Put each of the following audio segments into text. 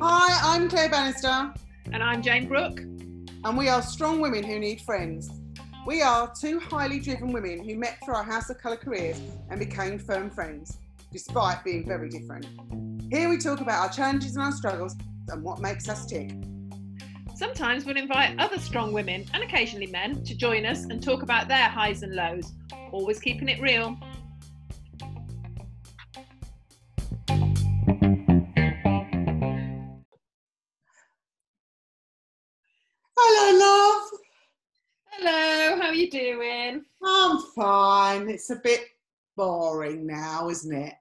Hi, I'm Claire Bannister, And I'm Jane Brooke. and we are strong women who need friends. We are two highly driven women who met through our House of Colour careers and became firm friends, despite being very different. Here we talk about our challenges and our struggles and what makes us tick. Sometimes we'll invite mm-hmm. other strong women and occasionally men to join us and talk about their highs and lows, always keeping it real. Hello, love. Hello, how are you doing? I'm fine. It's a bit boring now, isn't it?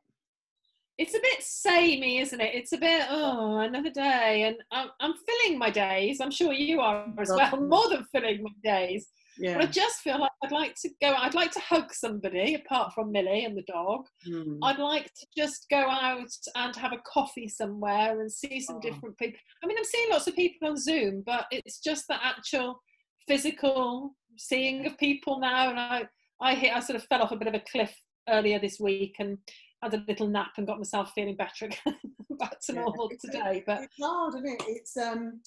It's a bit samey, isn't it? It's a bit, oh, another day. And I'm, I'm filling my days. I'm sure you are as well, more than filling my days. Yeah. But I just feel like I'd like to go, I'd like to hug somebody apart from Millie and the dog. Hmm. I'd like to just go out and have a coffee somewhere and see some Oh. different people. I mean, I'm seeing lots of people on Zoom, but it's just the actual physical seeing of people now. And I, I hit, I sort of fell off a bit of a cliff earlier this week and had a little nap and got myself feeling better again, back to normal It's- today. But it's hard, isn't it? It's um,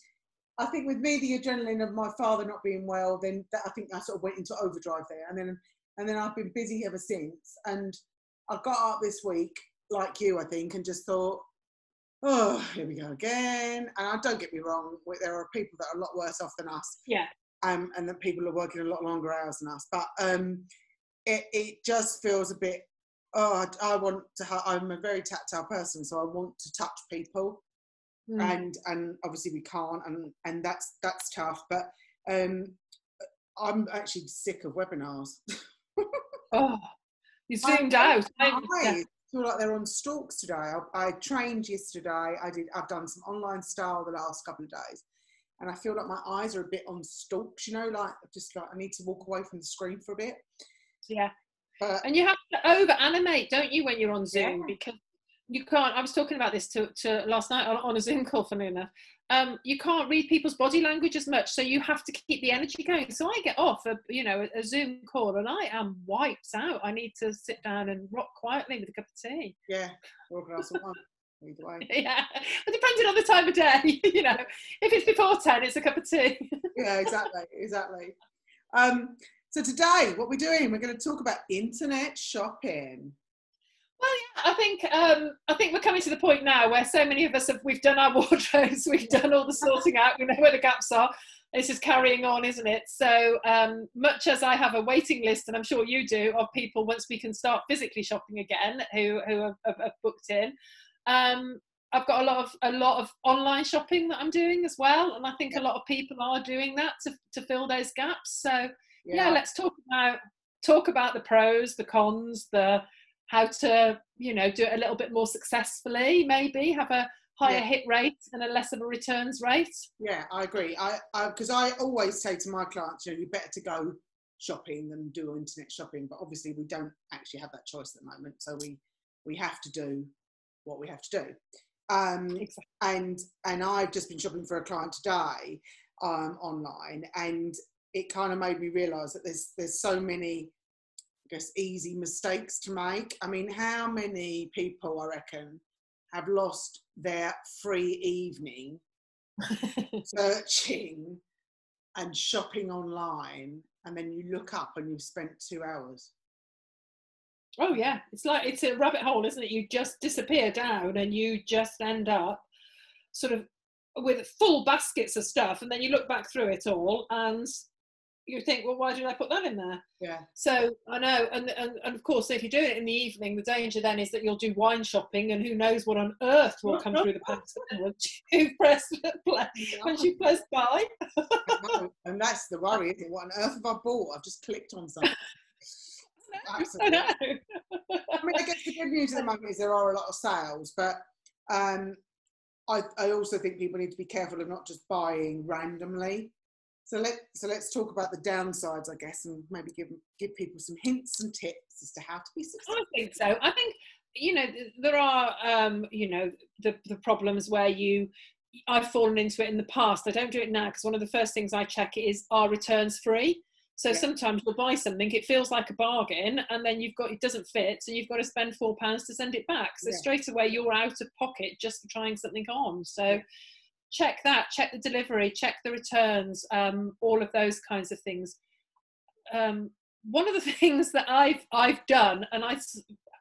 I think with me the adrenaline of my father not being well, then that, I think I sort of went into overdrive there, and then and then I've been busy ever since. And I got up this week like you, I think, and just thought, oh, here we go again. And I don't get me wrong, there are people that are a lot worse off than us, yeah, um, and that people are working a lot longer hours than us. But um, it it just feels a bit. Oh, I, I want to. Ha- I'm a very tactile person, so I want to touch people Mm. and and obviously we can't and and that's that's tough but um i'm actually sick of webinars oh, you I zoomed don't out. I- I feel like they're on stalks today I, I trained yesterday i did i've done some online style the last couple of days and i feel like my eyes are a bit on stalks you know like just like i need to walk away from the screen for a bit yeah. But And you have to over animate, don't you, when you're on Zoom? Yeah. Because you can't. I was talking about this to, to last night on, on a Zoom call, funny enough. Um, you can't read people's body language as much, so you have to keep the energy going. So I get off a you know a, a Zoom call and I am wiped out. I need to sit down and rock quietly with a cup of tea. yeah or a glass of wine either way Yeah, but depending on the time of day, you know, if it's before ten, it's a cup of tea. yeah, exactly, exactly. Um, so today, what we're doing, we're going to talk about internet shopping. Well, yeah, I think um, I think we're coming to the point now where so many of us have we've done our wardrobes, we've done all the sorting out, we know where the gaps are. This is carrying on, isn't it? So um, much as I have a waiting list, and I'm sure you do, of people once we can start physically shopping again, who who have, have, have booked in. Um, I've got a lot of a lot of online shopping that I'm doing as well, and I think a lot of people are doing that to, to fill those gaps. So yeah. let's talk about talk about the pros the cons the how to you know do it a little bit more successfully maybe have a higher Yeah. hit rate and a less of a returns rate yeah, I agree. I because I, always say to my clients, you know, you're better to go shopping than do internet shopping. But obviously, we don't actually have that choice at the moment, so we we have to do what we have to do. Um, Exactly. and and I've just been shopping for a client today um, online, and it kind of made me realise that there's there's so many, I guess, easy mistakes to make. I mean, how many people I reckon have lost their free evening searching and shopping online, and then you look up and you've spent two hours. oh yeah it's like it's a rabbit hole isn't it you just disappear down and you just end up sort of with full baskets of stuff and then you look back through it all and you think well why did i put that in there Yeah, So I know, and, and and of course, if you do it in the evening, the danger then is that you'll do wine shopping, and who knows what on earth will come through the packs once you press play, once you press buy. And that's the worry, isn't it? What on earth have I bought? I've just clicked on something. I Absolutely. know. I mean, I guess the good news at the moment is there are a lot of sales, but um, I, I also think people need to be careful of not just buying randomly. So let so let's talk about the downsides, I guess, and maybe give give people some hints and tips as to how to be successful. I think so. I think you know there are um, you know the the problems where you I've fallen into it in the past. I don't do it now because one of the first things I check is are returns free. So Yeah. sometimes you'll buy something, it feels like a bargain, and then you've got it doesn't fit, so you've got to spend four pounds to send it back. So Yeah. straight away you're out of pocket just for trying something on. So Yeah. Check that, check the delivery, check the returns, um, all of those kinds of things. Um, one of the things that I've I've done, and I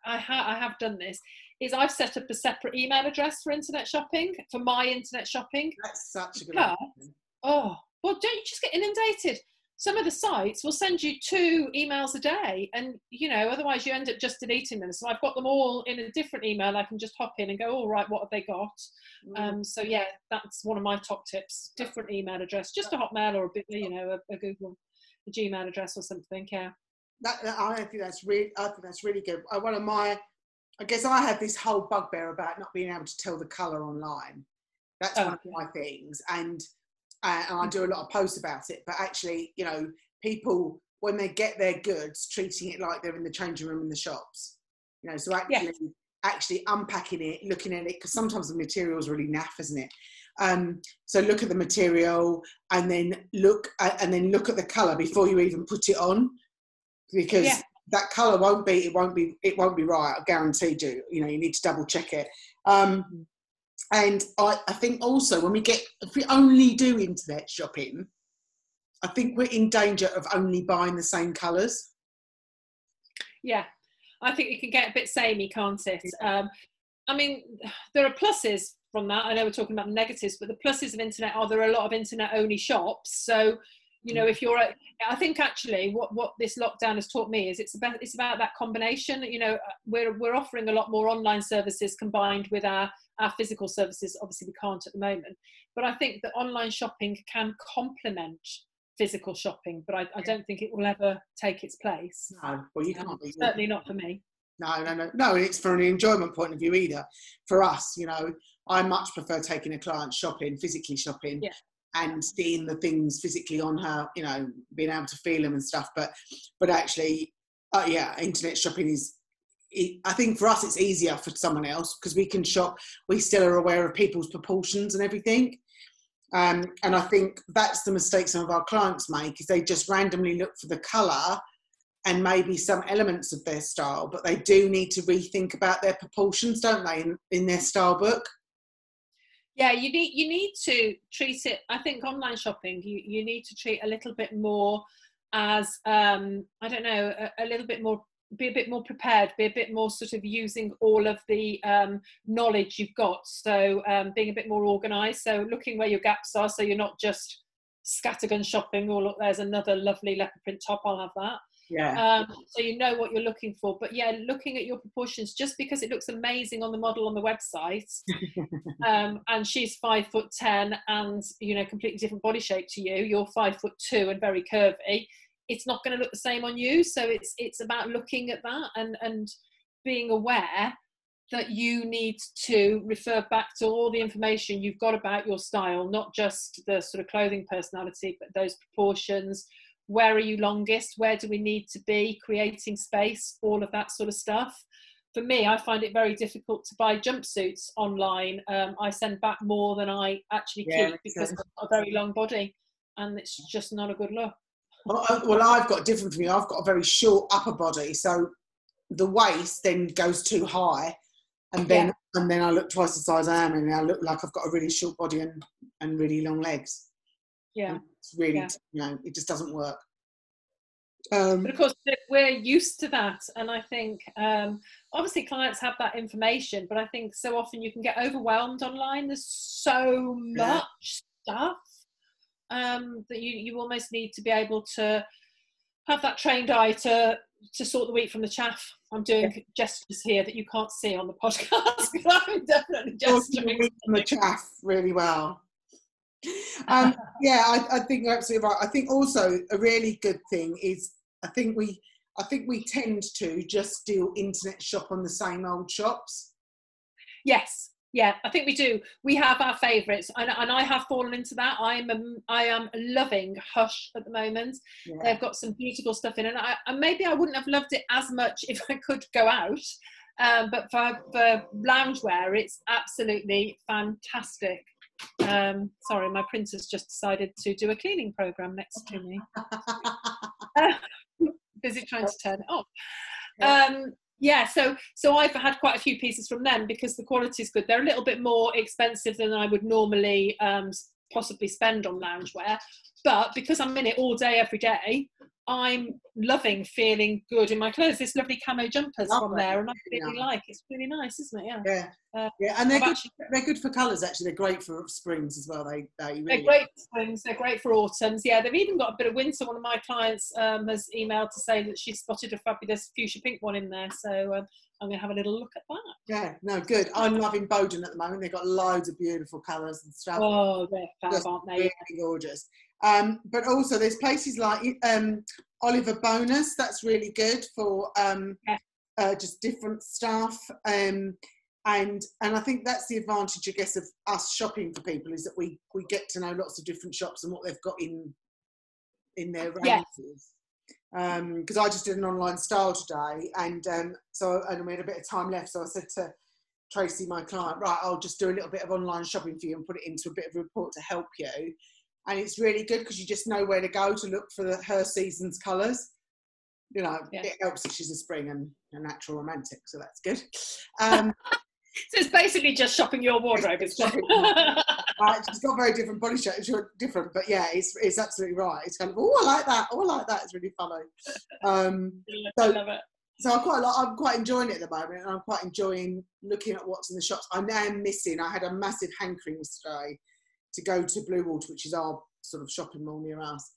I, ha- I have done this, is I've set up a separate email address for internet shopping for my internet shopping. That's such a good Yeah. idea. Oh, well, don't you just get inundated? Some of the sites will send you two emails a day, and you know, otherwise you end up just deleting them. So I've got them all in a different email. I can just hop in and go, all right, what have they got? Mm. Um, so yeah, that's one of my top tips. Different email address, just a Hotmail or a bit, you know, a, a Google, a Gmail address or something. Yeah. that, I think that's really, I think that's really good. Uh, One of my, I guess I have this whole bugbear about not being able to tell the colour online. That's Oh, one of my things, and and I do a lot of posts about it. But actually, you know, people when they get their goods, treating it like they're in the changing room in the shops. You know, so actually, actually unpacking it, looking at it, because sometimes the material is really naff, isn't it? Um, so look at the material and then look at, and then look at the colour before you even put it on, because Yeah. that colour won't be it won't be it won't be right. I guarantee you. You know, you need to double check it. Um, and I, I think also when we get if we only do internet shopping, I think we're in danger of only buying the same colours. Yeah, I think it can get a bit samey, can't it? Um, I mean, there are pluses from that. I know we're talking about the negatives, but the pluses of internet are there are a lot of internet only shops. So, you know, if you're, a, I think actually what what this lockdown has taught me is it's about it's about that combination. You know, uh, we're we're offering a lot more online services combined with our our physical services. Obviously, we can't at the moment, but I think that online shopping can complement physical shopping, but I, I don't think it will ever take its place. No, well, you can't be. certainly not for me. No, no, no, no. And it's for an enjoyment point of view either. For us, you know, I much prefer taking a client shopping, physically shopping, Yeah. And seeing the things physically on her. You know, being able to feel them and stuff. But, but actually, uh, yeah, internet shopping is. I think for us, it's easier for someone else because we can shop. We still are aware of people's proportions and everything. Um, and I think that's the mistake some of our clients make is they just randomly look for the colour and maybe some elements of their style, but they do need to rethink about their proportions, don't they, in, in their style book? Yeah, you need you need to treat it. I think online shopping, you you need to treat a little bit more as um, I don't know, a, a little bit more be a bit more prepared, be a bit more sort of using all of the um, knowledge you've got. So um, being a bit more organised. So looking where your gaps are, so you're not just scattergun shopping. Or look, there's another lovely leopard print top. I'll have that. Yeah. um, so you know what you're looking for but yeah looking at your proportions just because it looks amazing on the model on the website um, and she's five foot ten and you know completely different body shape to you you're five foot two and very curvy it's not going to look the same on you so it's it's about looking at that and and being aware that you need to refer back to all the information you've got about your style not just the sort of clothing personality but those proportions where are you longest where do we need to be creating space all of that sort of stuff for me i find it very difficult to buy jumpsuits online um, i send back more than i actually Yeah, keep because i've got a very long body and it's just not a good look Well, I, well, I've got different from you. I've got a very short upper body, so the waist then goes too high, and then and then I look twice the size I am, and I look like I've got a really short body and and really long legs. yeah It's really, Yeah. you know, it just doesn't work. Um, but of course we're used to that and i think um, obviously clients have that information but i think so often you can get overwhelmed online there's so Yeah. much stuff um, that you, you almost need to be able to have that trained eye to to sort the wheat from the chaff i'm doing gestures here that you can't see on the podcast but i'm definitely gesturing from the chaff really well. Um, yeah, I, I think you're absolutely right. I think also a really good thing is I think we I think we tend to just still internet shop on the same old shops. Yes, yeah, I think we do. We have our favourites, and, and I have fallen into that. I'm I am loving Hush at the moment. Yeah. They've got some beautiful stuff in, and, I, and maybe I wouldn't have loved it as much if I could go out. Um, but for, for loungewear, it's absolutely fantastic. Um, sorry, my printer's just decided to do a cleaning program next to me. Busy trying to turn it off. Um, yeah, so so I've had quite a few pieces from them because the quality is good. They're a little bit more expensive than I would normally um, possibly spend on loungewear, but because I'm in it all day every day, I'm loving feeling good in my clothes. This lovely camo jumpers Love from there, and I really yeah. like. It's really nice, isn't it? Yeah. Yeah. Uh, yeah, and they're good. Actually, they're good for colours. Actually, they're great for springs as well. They they really. They're great for springs. They're great for autumns. Yeah, they've even got a bit of winter. One of my clients um, has emailed to say that she spotted a fabulous fuchsia pink one in there. So um, I'm going to have a little look at that. Yeah, no, good. I'm loving Boden at the moment. They've got loads of beautiful colours and stuff. Oh, they're fab, Just aren't they? Really gorgeous. Um, but also, there's places like um, Oliver Bonas. That's really good for um, yeah. uh, just different stuff. Um, and and I think that's the advantage, I guess, of us shopping for people is that we we get to know lots of different shops and what they've got in in their ranges. Because um, I just did an online style today, and um, so and we had a bit of time left, so I said to Tracy, my client, right, I'll just do a little bit of online shopping for you and put it into a bit of a report to help you and it's really good because you just know where to go to look for the, her season's colours. You know, yeah. it helps that she's a spring and a natural romantic, so that's good. Um, so it's basically just shopping your wardrobe. It's shopping. right, she's got very different body shapes, different, but yeah, it's it's absolutely right. It's kind of oh, I like that. Oh, I like that. It's really funny. Um, so, I love it. So I'm quite I'm quite enjoying it at the moment, and I'm quite enjoying looking at what's in the shops. I am missing. I had a massive hankering yesterday to go to Bluewater, which is our sort of shopping mall near us,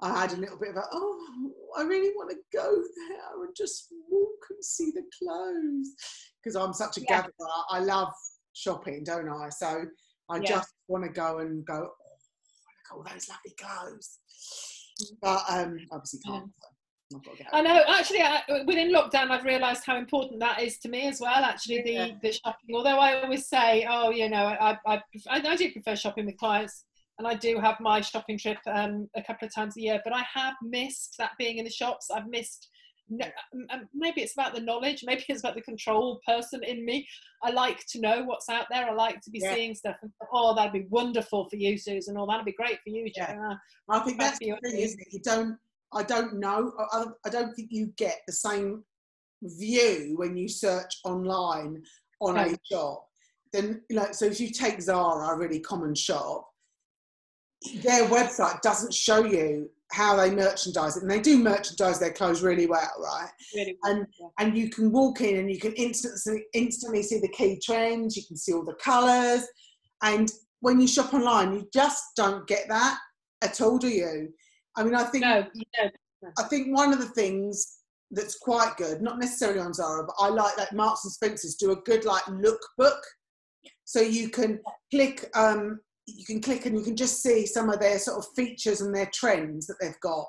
I had a little bit of a, oh, I really want to go there and just walk and see the clothes. Because I'm such a yeah. gatherer. I love shopping, don't I? So I yeah. just want to go and go, oh, look at all those lovely clothes. But um, obviously can't. Yeah. I know. Actually, I, within lockdown, I've realised how important that is to me as well. Actually, the yeah. the shopping. Although I always say, oh, you know, I I, I, I do prefer shopping with clients, and I do have my shopping trip um, a couple of times a year. But I have missed that being in the shops. I've missed. Maybe it's about the knowledge. Maybe it's about the control person in me. I like to know what's out there. I like to be yeah. seeing stuff. And oh, that'd be wonderful for you, Susan. Or that'd be great for you, Joanna. Yeah. I think that's the thing, isn't it? You don't I don't know. I, I don't think you get the same view when you search online on a shop. Then, like, so if you take Zara, a really common shop, their website doesn't show you how they merchandise it, and they do merchandise their clothes really well, right? Really well, and yeah. and you can walk in and you can instantly instantly see the key trends. You can see all the colours, and when you shop online, you just don't get that at all, do you? I mean, I think no, I think one of the things that's quite good, not necessarily on Zara, but I like that Marks and Spencers do a good like lookbook, so you can click, um, you can click and you can just see some of their sort of features and their trends that they've got,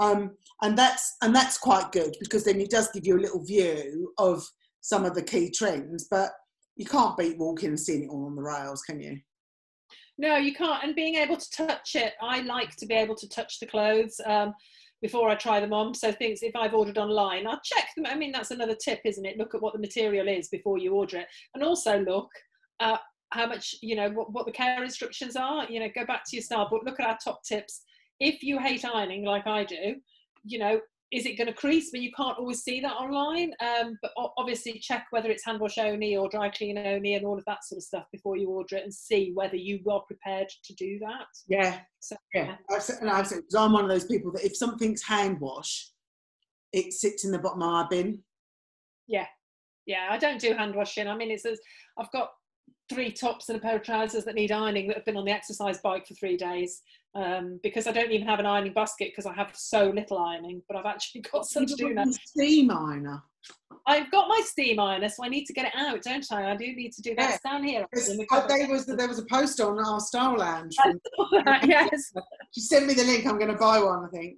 um, and that's and that's quite good because then it does give you a little view of some of the key trends, but you can't beat walking and seeing it all on the rails, can you? No, you can't. And being able to touch it, I like to be able to touch the clothes um, before I try them on. So things if I've ordered online, I'll check them. I mean, that's another tip, isn't it? Look at what the material is before you order it, and also look at how much you know what, what the care instructions are. You know, go back to your style book. Look at our top tips. If you hate ironing like I do, you know, is it going to crease? But you can't always see that online. Um, but obviously, check whether it's hand wash only or dry clean only, and all of that sort of stuff before you order it, and see whether you are prepared to do that. Yeah, so, yeah. I've said, and I've said, because I'm one of those people that if something's hand wash, it sits in the bottom of my bin. Yeah, yeah. I don't do hand washing. I mean, it's as I've got three tops and a pair of trousers that need ironing that have been on the exercise bike for three days um, because I don't even have an ironing basket because I have so little ironing, but I've actually got some to do now. Steam ironer. I've got my steam ironer, so I need to get it out, don't I? I do need to do that. Yeah. It's down here. There was there was a post on our Style Lounge. yes. She sent me the link. I'm going to buy one. I think.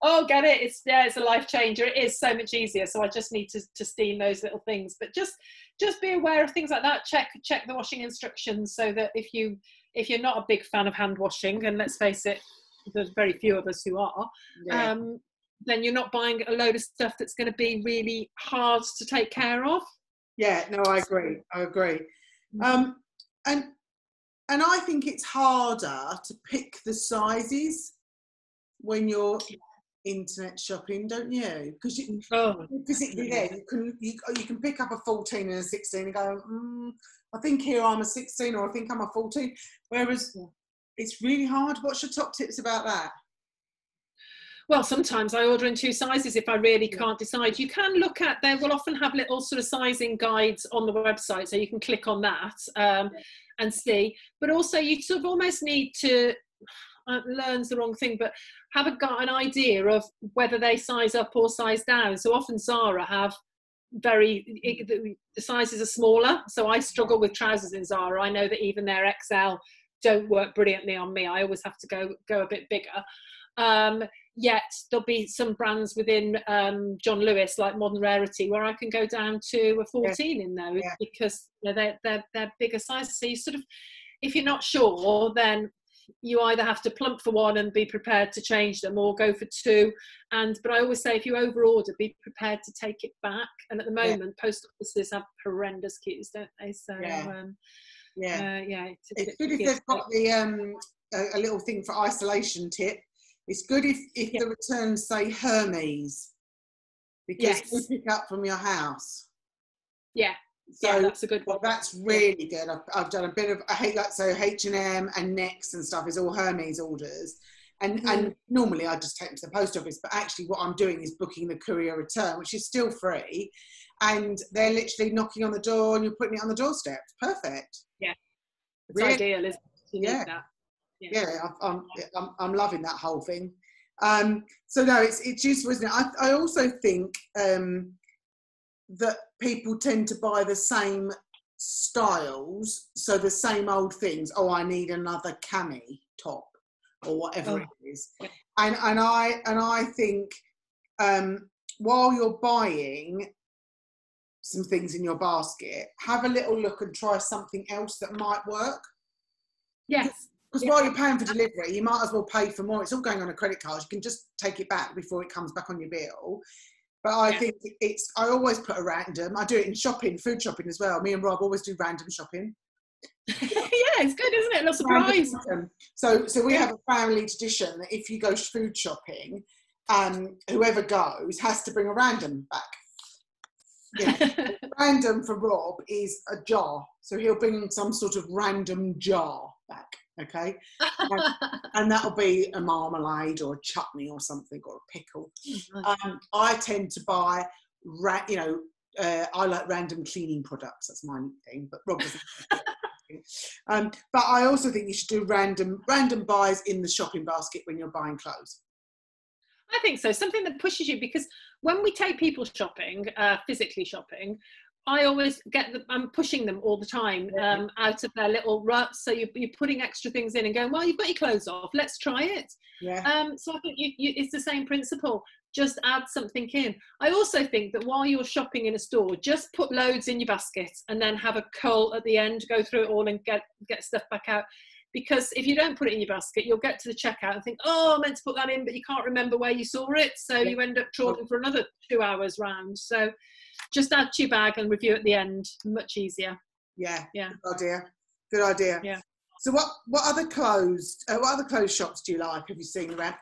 Oh, get it! It's yeah, it's a life changer. It is so much easier. So I just need to, to steam those little things. But just just be aware of things like that. Check check the washing instructions so that if you if you're not a big fan of hand washing, and let's face it, there's very few of us who are, yeah. um, then you're not buying a load of stuff that's going to be really hard to take care of. Yeah, no, I agree. I agree. Mm. Um, and and I think it's harder to pick the sizes when you're internet shopping, don't you? Because you Oh, physically there, you can you, you can pick up a 14 and a 16 and go, mm, I think here I'm a 16 or I think I'm a 14. Whereas it's really hard. What's your top tips about that? Well, sometimes I order in two sizes if I really can't decide. You can look at, they will often have little sort of sizing guides on the website, so you can click on that um, and see. But also, you sort of almost need to, uh, learn's the wrong thing, but have a, got an idea of whether they size up or size down. So often Zara have very, it, the, the sizes are smaller. So I struggle with trousers in Zara. I know that even their XL don't work brilliantly on me. I always have to go go a bit bigger. Um, yet there'll be some brands within um, John Lewis, like Modern Rarity, where I can go down to a 14 in those Yeah. because you know, they're, they're, they're bigger sizes. So you sort of, if you're not sure, then you either have to plump for one and be prepared to change them or go for two. And but I always say if you over order, be prepared to take it back. And at the Yeah. moment, post offices have horrendous queues, don't they? So Yeah. um, Yeah. uh, yeah, it's good if they've got the um, a, a little thing for isolation tip. It's good if, if Yeah. the returns say Hermes because Yes. you pick up from your house. yeah, So yeah, that's a good one. well, that's really good. I've, I've done a bit of I hate like so H and M and Next and stuff is all Hermes orders, and Mm. and normally I just take them to the post office, but actually what I'm doing is booking the courier return, which is still free, and they're literally knocking on the door and you're putting it on the doorstep. Perfect. Yeah, it's Really? ideal, isn't it? Yeah. yeah, I- I'm, I'm, I'm loving that whole thing. Um, so no, it's it's useful, isn't it? I, I also think um, that people tend to buy the same styles, so the same old things. Oh, I need another cami top or whatever Oh. it is, and and I and I think um, while you're buying some things in your basket, have a little look and try something else that might work. Yes. Because Yeah. while you're paying for delivery, you might as well pay for more. It's all going on a credit card. You can just take it back before it comes back on your bill. But I Yeah. think it's. I always put a random. I do it in shopping, food shopping as well. Me and Rob always do random shopping. yeah, it's good, isn't it? A surprise. So, so we have a family tradition that if you go food shopping, um, whoever goes has to bring a random back. Yeah. random for Rob is a jar. So he'll bring some sort of random jar back. Okay. and that'll be a marmalade or a chutney or something or a pickle. Um, I tend to buy, ra- you know, uh, I like random cleaning products. That's my thing. But Rob doesn't. um, but I also think you should do random random buys in the shopping basket when you're buying clothes. I think so. Something that pushes you because when we take people shopping, uh, physically shopping, I always get them. I'm pushing them all the time um, out of their little ruts. So you're, you're putting extra things in and going, well, you've got your clothes off. Let's try it. Yeah. Um, so I think you, you, it's the same principle. Just add something in. I also think that while you're shopping in a store, just put loads in your basket and then have a cull at the end, go through it all and get get stuff back out. Because if you don't put it in your basket, you'll get to the checkout and think, oh, I meant to put that in, but you can't remember where you saw it. So Yeah. you end up trawling for another two hours round. So just add to your bag and review at the end. Much easier. Yeah. Yeah. Good idea. Good idea. Yeah. So what what other clothes? Uh, what other clothes shops do you like? Have you seen around?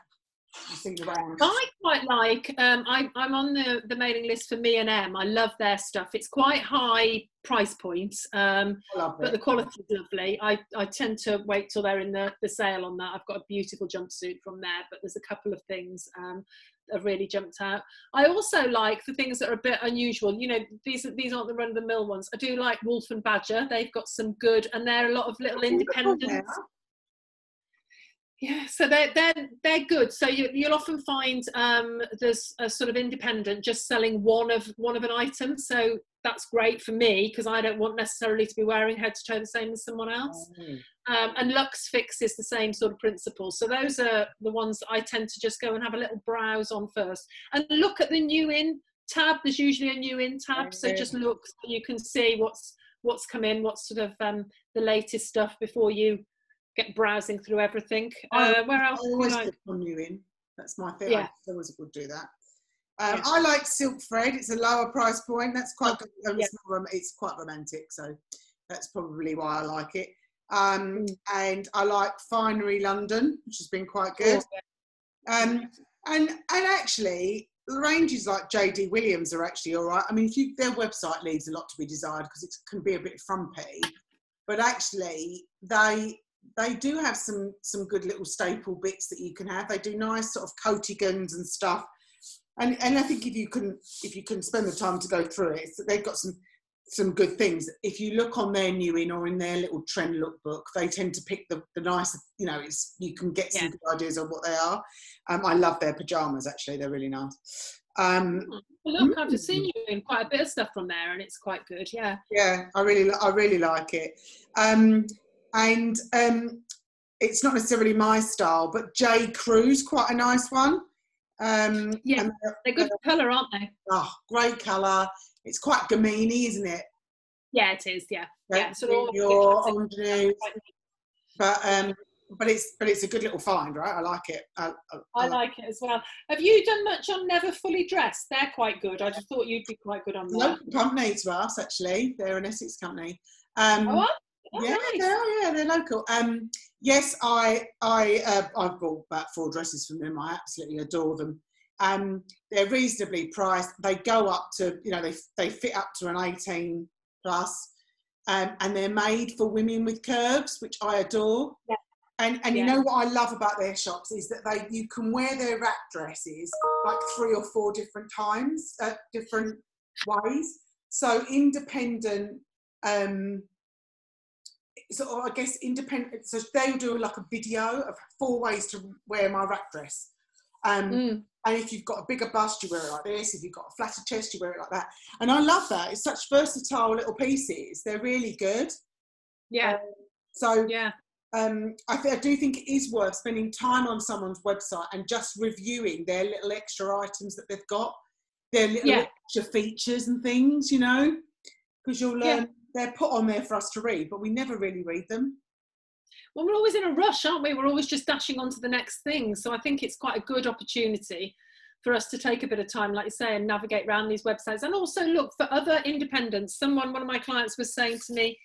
Have you seen around? I quite like. Um, I, I'm on the, the mailing list for Me and M. I love their stuff. It's quite high price points, um, but it. the quality is lovely. I, I tend to wait till they're in the, the sale on that. I've got a beautiful jumpsuit from there, but there's a couple of things um, have really jumped out. I also like the things that are a bit unusual. You know, these these aren't the run of the mill ones. I do like Wolf and Badger. They've got some good, and they're a lot of little independents. Yeah, so they're they're they're good. So you, you'll often find um, there's a sort of independent just selling one of one of an item. So that's great for me because I don't want necessarily to be wearing head to toe the same as someone else. Um, and Lux Fix is the same sort of principle. So those are the ones that I tend to just go and have a little browse on first and look at the new in tab. There's usually a new in tab, so just look so you can see what's what's come in, what's sort of um, the latest stuff before you get browsing through everything. I- Uh, where else? you always like? put on you in. That's my thing. Yeah. I always would do that. Um, Yeah. I like silk thread. It's a lower price point. That's quite good. Yeah. it's, it's quite romantic, so that's probably why I like it. Um, Mm. And I like Finery London, which has been quite good. Um, and and actually ranges like JD Williams are actually all right. I mean, if you their website leaves a lot to be desired because it can be a bit frumpy, but actually they they do have some some good little staple bits that you can have. They do nice sort of coatigans and stuff. And and I think if you can if you can spend the time to go through it, they've got some some good things. If you look on their new in or in their little trend lookbook, they tend to pick the, the nice, you know, it's you can get some yeah. good ideas on what they are. Um, I love their pajamas actually; they're really nice. Um, well, look, I've seen you in quite a bit of stuff from there, and it's quite good. Yeah. Yeah, I really, I really like it. Um, and um, it's not necessarily my style, but J Crew's quite a nice one. Um, yeah, they're good uh, colour, aren't they? Oh, great colour. It's quite gamini, isn't it? Yeah, it is. Yeah, yeah. So your ingenue, but um, but it's but it's a good little find, right? I like it. I, I, I like it as well. Have you done much on Never Fully Dressed? They're quite good. I just thought you'd be quite good on that. Local company to us, actually. They're an Essex company. Um, oh, yeah, nice. they are, yeah, they're local. Um, yes, I I uh, I've bought about four dresses from them. I absolutely adore them. Um, they're reasonably priced. They go up to, you know, they, they fit up to an 18 plus, um, and they're made for women with curves, which I adore. Yeah. And, and yeah. you know what I love about their shops is that they you can wear their wrap dresses like three or four different times, uh, different ways. So independent, um, so I guess independent. So they'll do like a video of four ways to wear my wrap dress. Um, mm. And if you've got a bigger bust, you wear it like this. If you've got a flatter chest, you wear it like that. And I love that. It's such versatile little pieces. They're really good. Yeah. Um, so yeah. Um, I, th- I do think it is worth spending time on someone's website and just reviewing their little extra items that they've got, their little yeah. extra features and things, you know, because you'll learn. Yeah. They're put on there for us to read, but we never really read them well, we're always in a rush, aren't we? We're always just dashing on to the next thing. So I think it's quite a good opportunity for us to take a bit of time, like you say, and navigate around these websites and also look for other independents. Someone, one of my clients was saying to me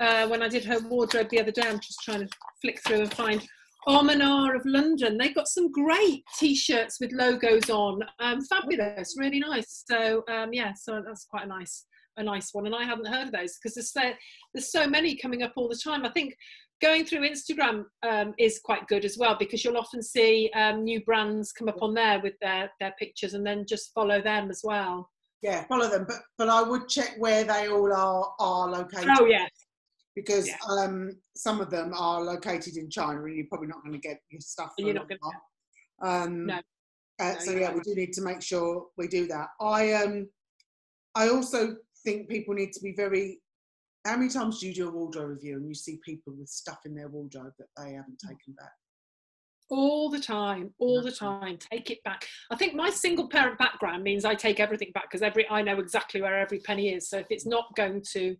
uh, when I did her wardrobe the other day, I'm just trying to flick through and find Armonar of London. They've got some great t-shirts with logos on. Um, fabulous, really nice. So um, yeah, so that's quite a nice a nice one and i hadn't heard of those because there's so, there's so many coming up all the time i think going through Instagram um, is quite good as well because you'll often see um, new brands come up on there with their, their pictures and then just follow them as well. Yeah, follow them, but but I would check where they all are are located. Oh yeah, because yeah. um, some of them are located in China, and you're probably not going to get your stuff. You're not going to. Um, no. Uh, no so yeah, we do need to make sure we do that. I um, I also think people need to be very how many times do you do a wardrobe review and you see people with stuff in their wardrobe that they haven't mm. taken back? all the time all the time take it back i think my single parent background means i take everything back because every i know exactly where every penny is so if it's not going to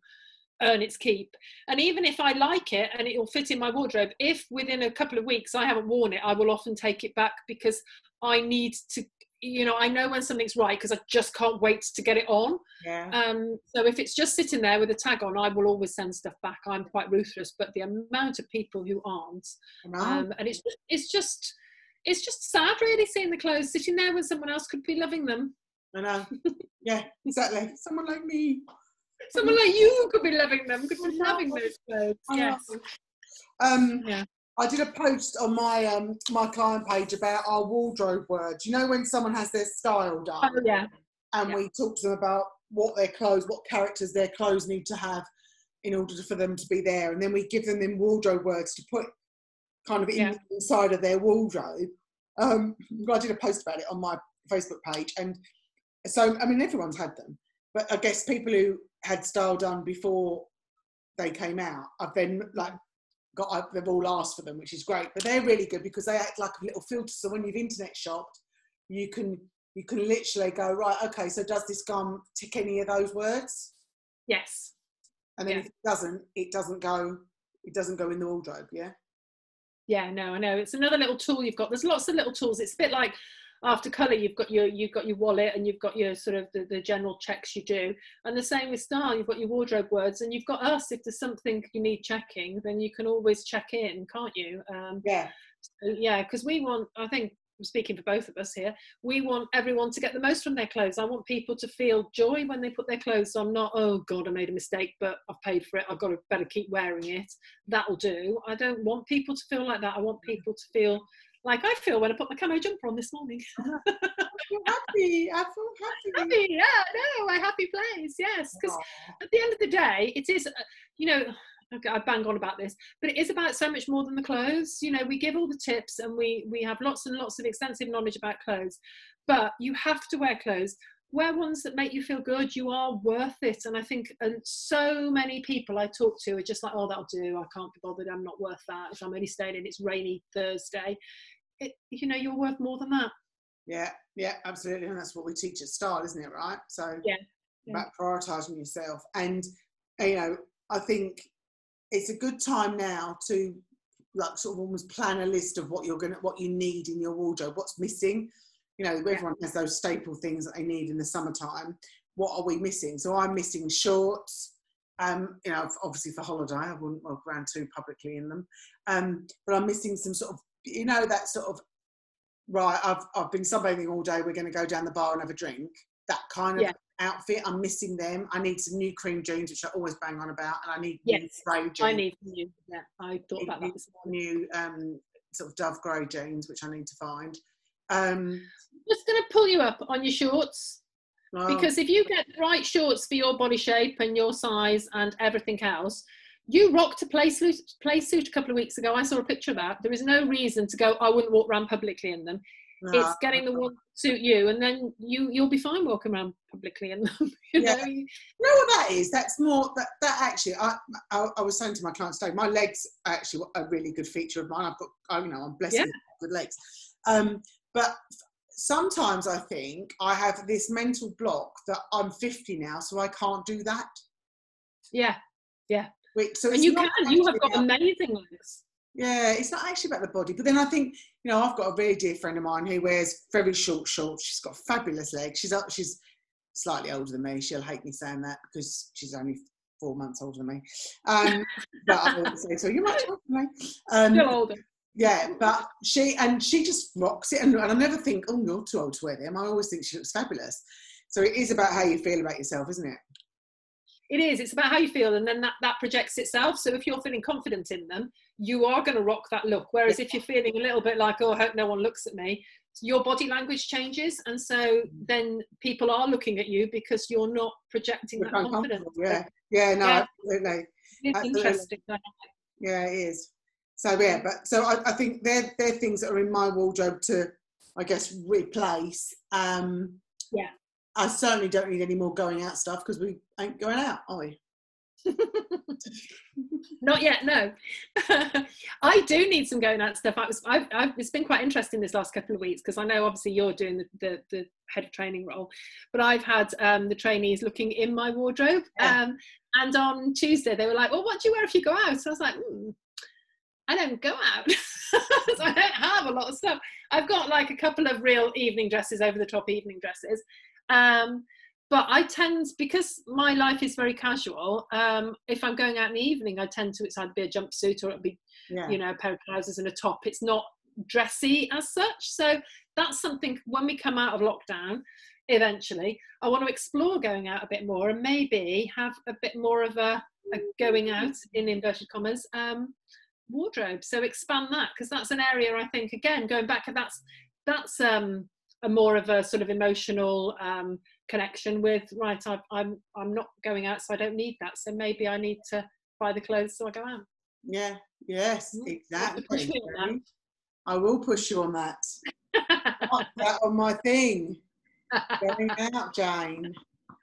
earn its keep and even if i like it and it will fit in my wardrobe if within a couple of weeks i haven't worn it i will often take it back because i need to you know, I know when something's right because I just can't wait to get it on. Yeah. Um, so if it's just sitting there with a tag on, I will always send stuff back. I'm quite ruthless, but the amount of people who aren't, um, and it's it's just it's just sad, really, seeing the clothes sitting there when someone else could be loving them. I know. Yeah, exactly. Someone like me. Someone like you could be loving them. Could be loving those clothes. Yes. Um, yeah. I did a post on my um, my client page about our wardrobe words. You know when someone has their style done, oh, yeah, and yeah. we talk to them about what their clothes, what characters their clothes need to have in order for them to be there, and then we give them them wardrobe words to put kind of yeah. inside of their wardrobe. Um, I did a post about it on my Facebook page, and so I mean everyone's had them, but I guess people who had style done before they came out, I've then like got they've all asked for them, which is great. But they're really good because they act like a little filter. So when you've internet shopped, you can you can literally go right. Okay, so does this gum tick any of those words? Yes. And then yeah. if it doesn't, it doesn't go. It doesn't go in the wardrobe. Yeah. Yeah, no, I know. It's another little tool you've got. There's lots of little tools. It's a bit like after colour you've got your you've got your wallet and you've got your sort of the, the general checks you do and the same with style you've got your wardrobe words and you've got us if there's something you need checking then you can always check in can't you um, yeah so, yeah because we want i think I'm speaking for both of us here, we want everyone to get the most from their clothes. I want people to feel joy when they put their clothes on, not, oh God, I made a mistake, but I've paid for it. I've got to better keep wearing it. That'll do. I don't want people to feel like that. I want people to feel like I feel when I put my camo jumper on this morning. I'm happy. I feel happy. Happy, yeah, no, my happy place, yes. Because at the end of the day, it is, uh, you know, I bang on about this, but it is about so much more than the clothes. You know, we give all the tips and we we have lots and lots of extensive knowledge about clothes, but you have to wear clothes. Wear ones that make you feel good. You are worth it, and I think and so many people I talk to are just like, "Oh, that'll do. I can't be bothered. I'm not worth that. If I'm only staying in, it's rainy Thursday." It, you know, you're worth more than that. Yeah, yeah, absolutely, and that's what we teach at Style, isn't it? Right? So yeah, yeah. about prioritizing yourself, and you know, I think it's a good time now to like sort of almost plan a list of what you're gonna what you need in your wardrobe what's missing you know everyone has those staple things that they need in the summertime what are we missing so i'm missing shorts um, you know obviously for holiday i wouldn't walk around too publicly in them um, but i'm missing some sort of you know that sort of right i've, I've been sunbathing all day we're going to go down the bar and have a drink that kind of yeah outfit. I'm missing them. I need some new cream jeans, which I always bang on about, and I need yes, new grey jeans. I need new. Yeah, I thought about that. New um, sort of dove grey jeans, which I need to find. Um, I'm Just going to pull you up on your shorts. Oh. Because if you get the right shorts for your body shape and your size and everything else, you rocked a play suit, play suit a couple of weeks ago. I saw a picture of that. There is no reason to go, I wouldn't walk around publicly in them. No. It's getting the one suit you, and then you you'll be fine walking around publicly in them. You yeah. know? you know what that is? That's more that that actually. I, I, I was saying to my clients today, my legs are actually a really good feature of mine. I've got, I, you know, I'm blessed yeah. with legs. Um, but sometimes I think I have this mental block that I'm 50 now, so I can't do that. Yeah, yeah. Wait, so and you can. You have got amazing legs. Yeah, it's not actually about the body. But then I think, you know, I've got a very dear friend of mine who wears very short shorts. She's got fabulous legs. She's up, she's slightly older than me. She'll hate me saying that because she's only four months older than me. Um, but I always say so. You're much older than me. Um, Still older. Yeah, but she and she just rocks it, and, and I never think, oh, you're too old to wear them. I always think she looks fabulous. So it is about how you feel about yourself, isn't it? It is. It's about how you feel, and then that that projects itself. So if you're feeling confident in them, you are going to rock that look. Whereas if you're feeling a little bit like, oh, I hope no one looks at me, your body language changes. And so mm. then people are looking at you because you're not projecting that confidence. Yeah, yeah, no, yeah. absolutely. It's absolutely. interesting. Yeah, it is. So yeah, but so I, I, think they're they're things that are in my wardrobe to, I guess, replace. Um, yeah. I certainly don't need any more going out stuff because we ain't going out, are we? Not yet, no. I do need some going out stuff. I was, I've, I've, it's been quite interesting this last couple of weeks because I know obviously you're doing the, the, the, head of training role, but I've had um, the trainees looking in my wardrobe. Yeah. Um, and on Tuesday they were like, "Well, what do you wear if you go out?" So I was like, mm, "I don't go out, so I don't have a lot of stuff. I've got like a couple of real evening dresses, over the top evening dresses." Um, but I tend because my life is very casual. Um, if I'm going out in the evening, I tend to it's either be a jumpsuit or it'll be, yeah. you know, a pair of trousers and a top. It's not dressy as such. So that's something when we come out of lockdown, eventually, I want to explore going out a bit more and maybe have a bit more of a, a going out in inverted commas um, wardrobe. So expand that because that's an area I think again going back that's that's um, a more of a sort of emotional um, connection with right I, i'm i'm not going out so i don't need that. So maybe i need to buy the clothes so i go out. Yeah. Yes mm-hmm. exactly i will push you on that. That on my thing. Going out jane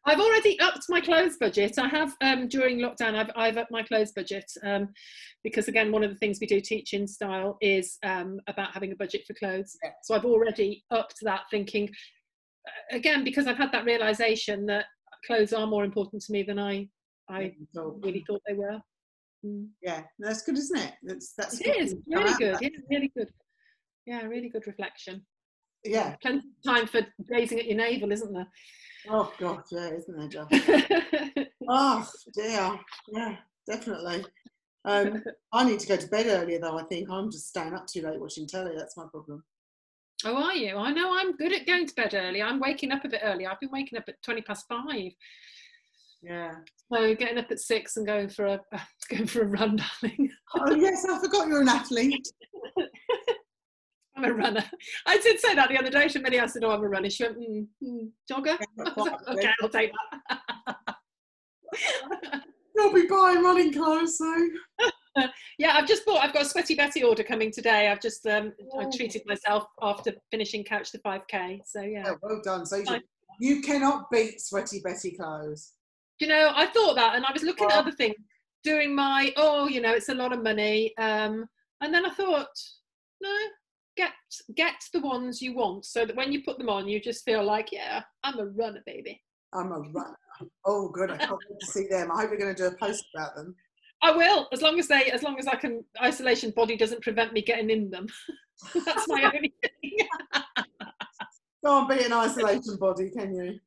I've already upped my clothes budget. I have um, during lockdown. I've, I've upped my clothes budget um, because again, one of the things we do teach in style is um, about having a budget for clothes. Yeah. So I've already upped that, thinking again because I've had that realization that clothes are more important to me than I I really thought they were. Mm. Yeah, that's good, isn't it? That's that's it is really good. Yeah, really good. Yeah, really good reflection. Yeah, plenty of time for gazing at your navel, isn't there? Oh God, yeah, isn't there, Josh? oh dear, yeah, definitely. Um, I need to go to bed earlier though. I think I'm just staying up too late watching telly. That's my problem. Oh, are you? I know I'm good at going to bed early. I'm waking up a bit early. I've been waking up at 20 past five. Yeah. So getting up at six and going for a going for a run, darling. Oh yes, I forgot you're an athlete. I'm a runner. I did say that the other day. Millie, I said, "Oh, I'm a runner." She went, mm, mm, "Jogger." okay, I'll take that. You'll be buying running clothes though. yeah, I've just bought. I've got a Sweaty Betty order coming today. I've just um, I Oh. treated myself after finishing Couch to 5k. So yeah. Yeah, well done. So you, you cannot beat sweaty Betty clothes. you know, I thought that, and I was looking at other things, doing my oh, you know, it's a lot of money. Um, and then I thought, no, get get the ones you want, so that when you put them on, you just feel like, yeah, I'm a runner, baby. I'm a runner. Oh, good. I can't wait to see them. I hope you're going to do a post about them. I will, as long as they, as long as I can. Isolation body doesn't prevent me getting in them. That's my only thing. Go and beat an isolation body, can you?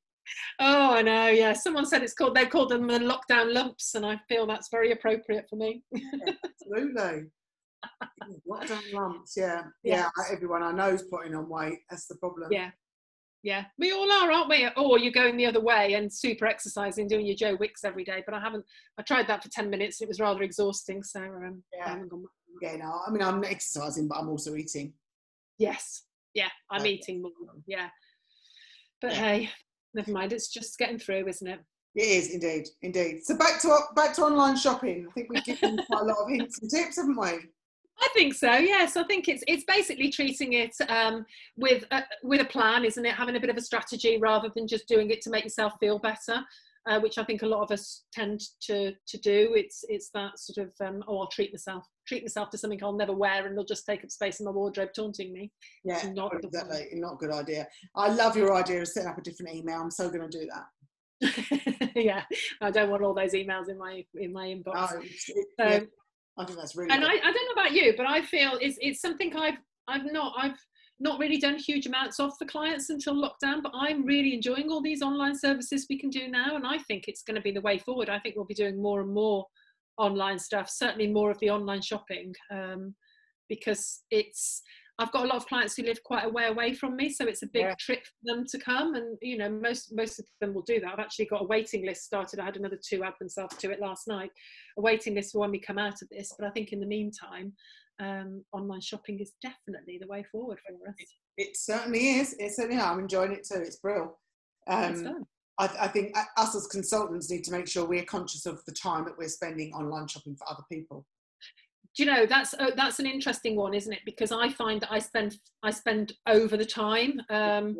Oh, I know. Yeah, someone said it's called. They called them the lockdown lumps, and I feel that's very appropriate for me. Absolutely. Lockdown lumps, yeah. Yeah. Yeah, everyone I know is putting on weight. That's the problem. Yeah. Yeah, we all are, aren't we? Or you're going the other way and super exercising, doing your Joe Wicks every day. But I haven't. I tried that for ten minutes. It was rather exhausting. So um, I Yeah. haven't gone. Yeah, no, I mean, I'm exercising, but I'm also eating. Yes. Yeah, I'm Yeah. eating more. Yeah. But Yeah. hey, never mind. It's just getting through, isn't it? It is indeed, indeed. So back to back to online shopping. I think we've given quite a lot of hints and tips, haven't we? I think so. Yes, I think it's it's basically treating it um, with a, with a plan, isn't it? Having a bit of a strategy rather than just doing it to make yourself feel better, uh, which I think a lot of us tend to to do. It's it's that sort of um, oh, I'll treat myself, treat myself to something I'll never wear, and it'll just take up space in my wardrobe, taunting me. Yeah, not exactly. Not a good idea. I love your idea of setting up a different email. I'm so going to do that. yeah, I don't want all those emails in my in my inbox. It- So, yeah, I think that's really and. I, I don't know about you, but I feel it's it's something I've I've not I've not really done huge amounts of for clients until lockdown, but I'm really enjoying all these online services we can do now, and I think it's going to be the way forward. I think we'll be doing more and more online stuff, certainly more of the online shopping, um, because it's. I've got a lot of clients who live quite a way away from me, so it's a big Yeah. trip for them to come, and you know most most of them will do that. I've actually got a waiting list started. I had another two add themselves to it last night, a waiting list for when we come out of this. But I think in the meantime, um, online shopping is definitely the way forward for us. It certainly is. It certainly is. I'm enjoying it too. It's brilliant. Um. I, I think us as consultants need to make sure we're conscious of the time that we're spending online shopping for other people. Do you know that's uh, that's an interesting one, isn't it? Because I find that I spend I spend over the time. Um,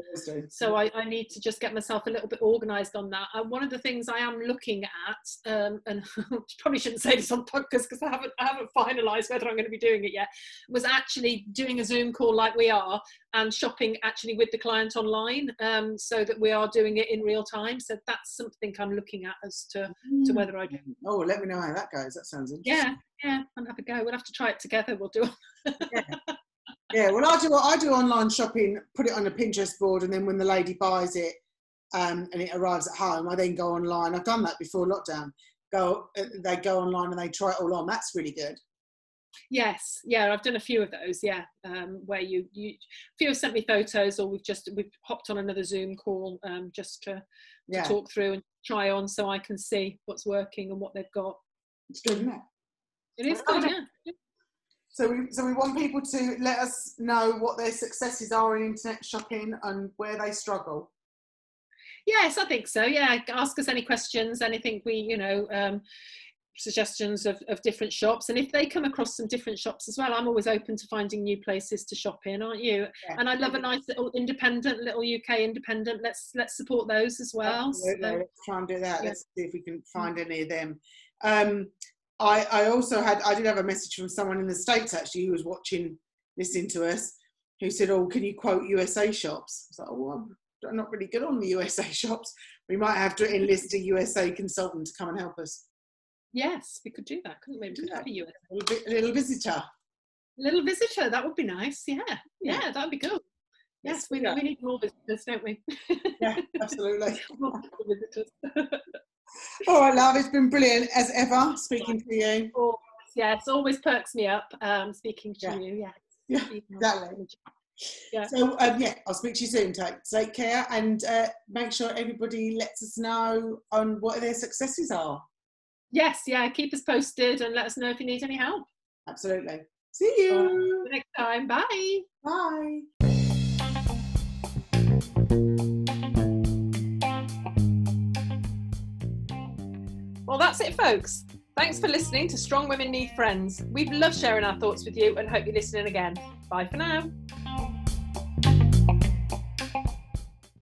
so I, I need to just get myself a little bit organised on that. And one of the things I am looking at, um, and probably shouldn't say this on podcast because I haven't I haven't finalised whether I'm going to be doing it yet, was actually doing a Zoom call like we are and shopping actually with the client online, um, so that we are doing it in real time. So that's something I'm looking at as to to whether I do. Oh, let me know how that goes. That sounds interesting. Yeah, yeah, and have a go. We'll have to try it together. We'll do. It. Yeah, well, I do. I do online shopping. Put it on a Pinterest board, and then when the lady buys it, um, and it arrives at home, I then go online. I've done that before lockdown. Go, uh, they go online and they try it all on. That's really good. Yes, yeah, I've done a few of those. Yeah, um, where you you a few have sent me photos, or we've just we've hopped on another Zoom call um, just to, to Yeah, talk through and try on, so I can see what's working and what they've got. it's good, isn't it? It is good, yeah. So we, so we want people to let us know what their successes are in internet shopping and where they struggle. Yes, I think so. Yeah, ask us any questions, anything we, you know, um, suggestions of, of different shops. And if they come across some different shops as well, I'm always open to finding new places to shop in, aren't you? Yeah. And I love a nice little independent, little UK independent. Let's let's support those as well. Absolutely. So, Let's try and do that. yeah. Let's see if we can find any of them. Um, I, I also had, I did have a message from someone in the States actually who was watching, listening to us, who said, Oh, can you quote USA shops? I was like, Oh, I'm- I'm not really good on the USA shops. We might have to enlist a USA consultant to come and help us. Yes, we could do that, couldn't we? We could Yeah. have a US A little, a little visitor. little visitor. That would be nice. Yeah, Yeah. yeah, that'd be good. Yes, Let's we, we need more visitors, don't we? Yeah, absolutely. more visitors. All right, love. It's been brilliant as ever speaking to you. Always, yes, always perks me up. Um, speaking to Yeah. you, yeah. Yeah, exactly. Yeah. So um, yeah, I'll speak to you soon. Take take care and uh, make sure everybody lets us know on what their successes are. Yes, yeah. Keep us posted and let us know if you need any help. Absolutely. See you. next time. Bye. Bye. Well, that's it, folks. Thanks for listening to Strong Women Need Friends. We've loved sharing our thoughts with you and hope you're listening again. Bye for now.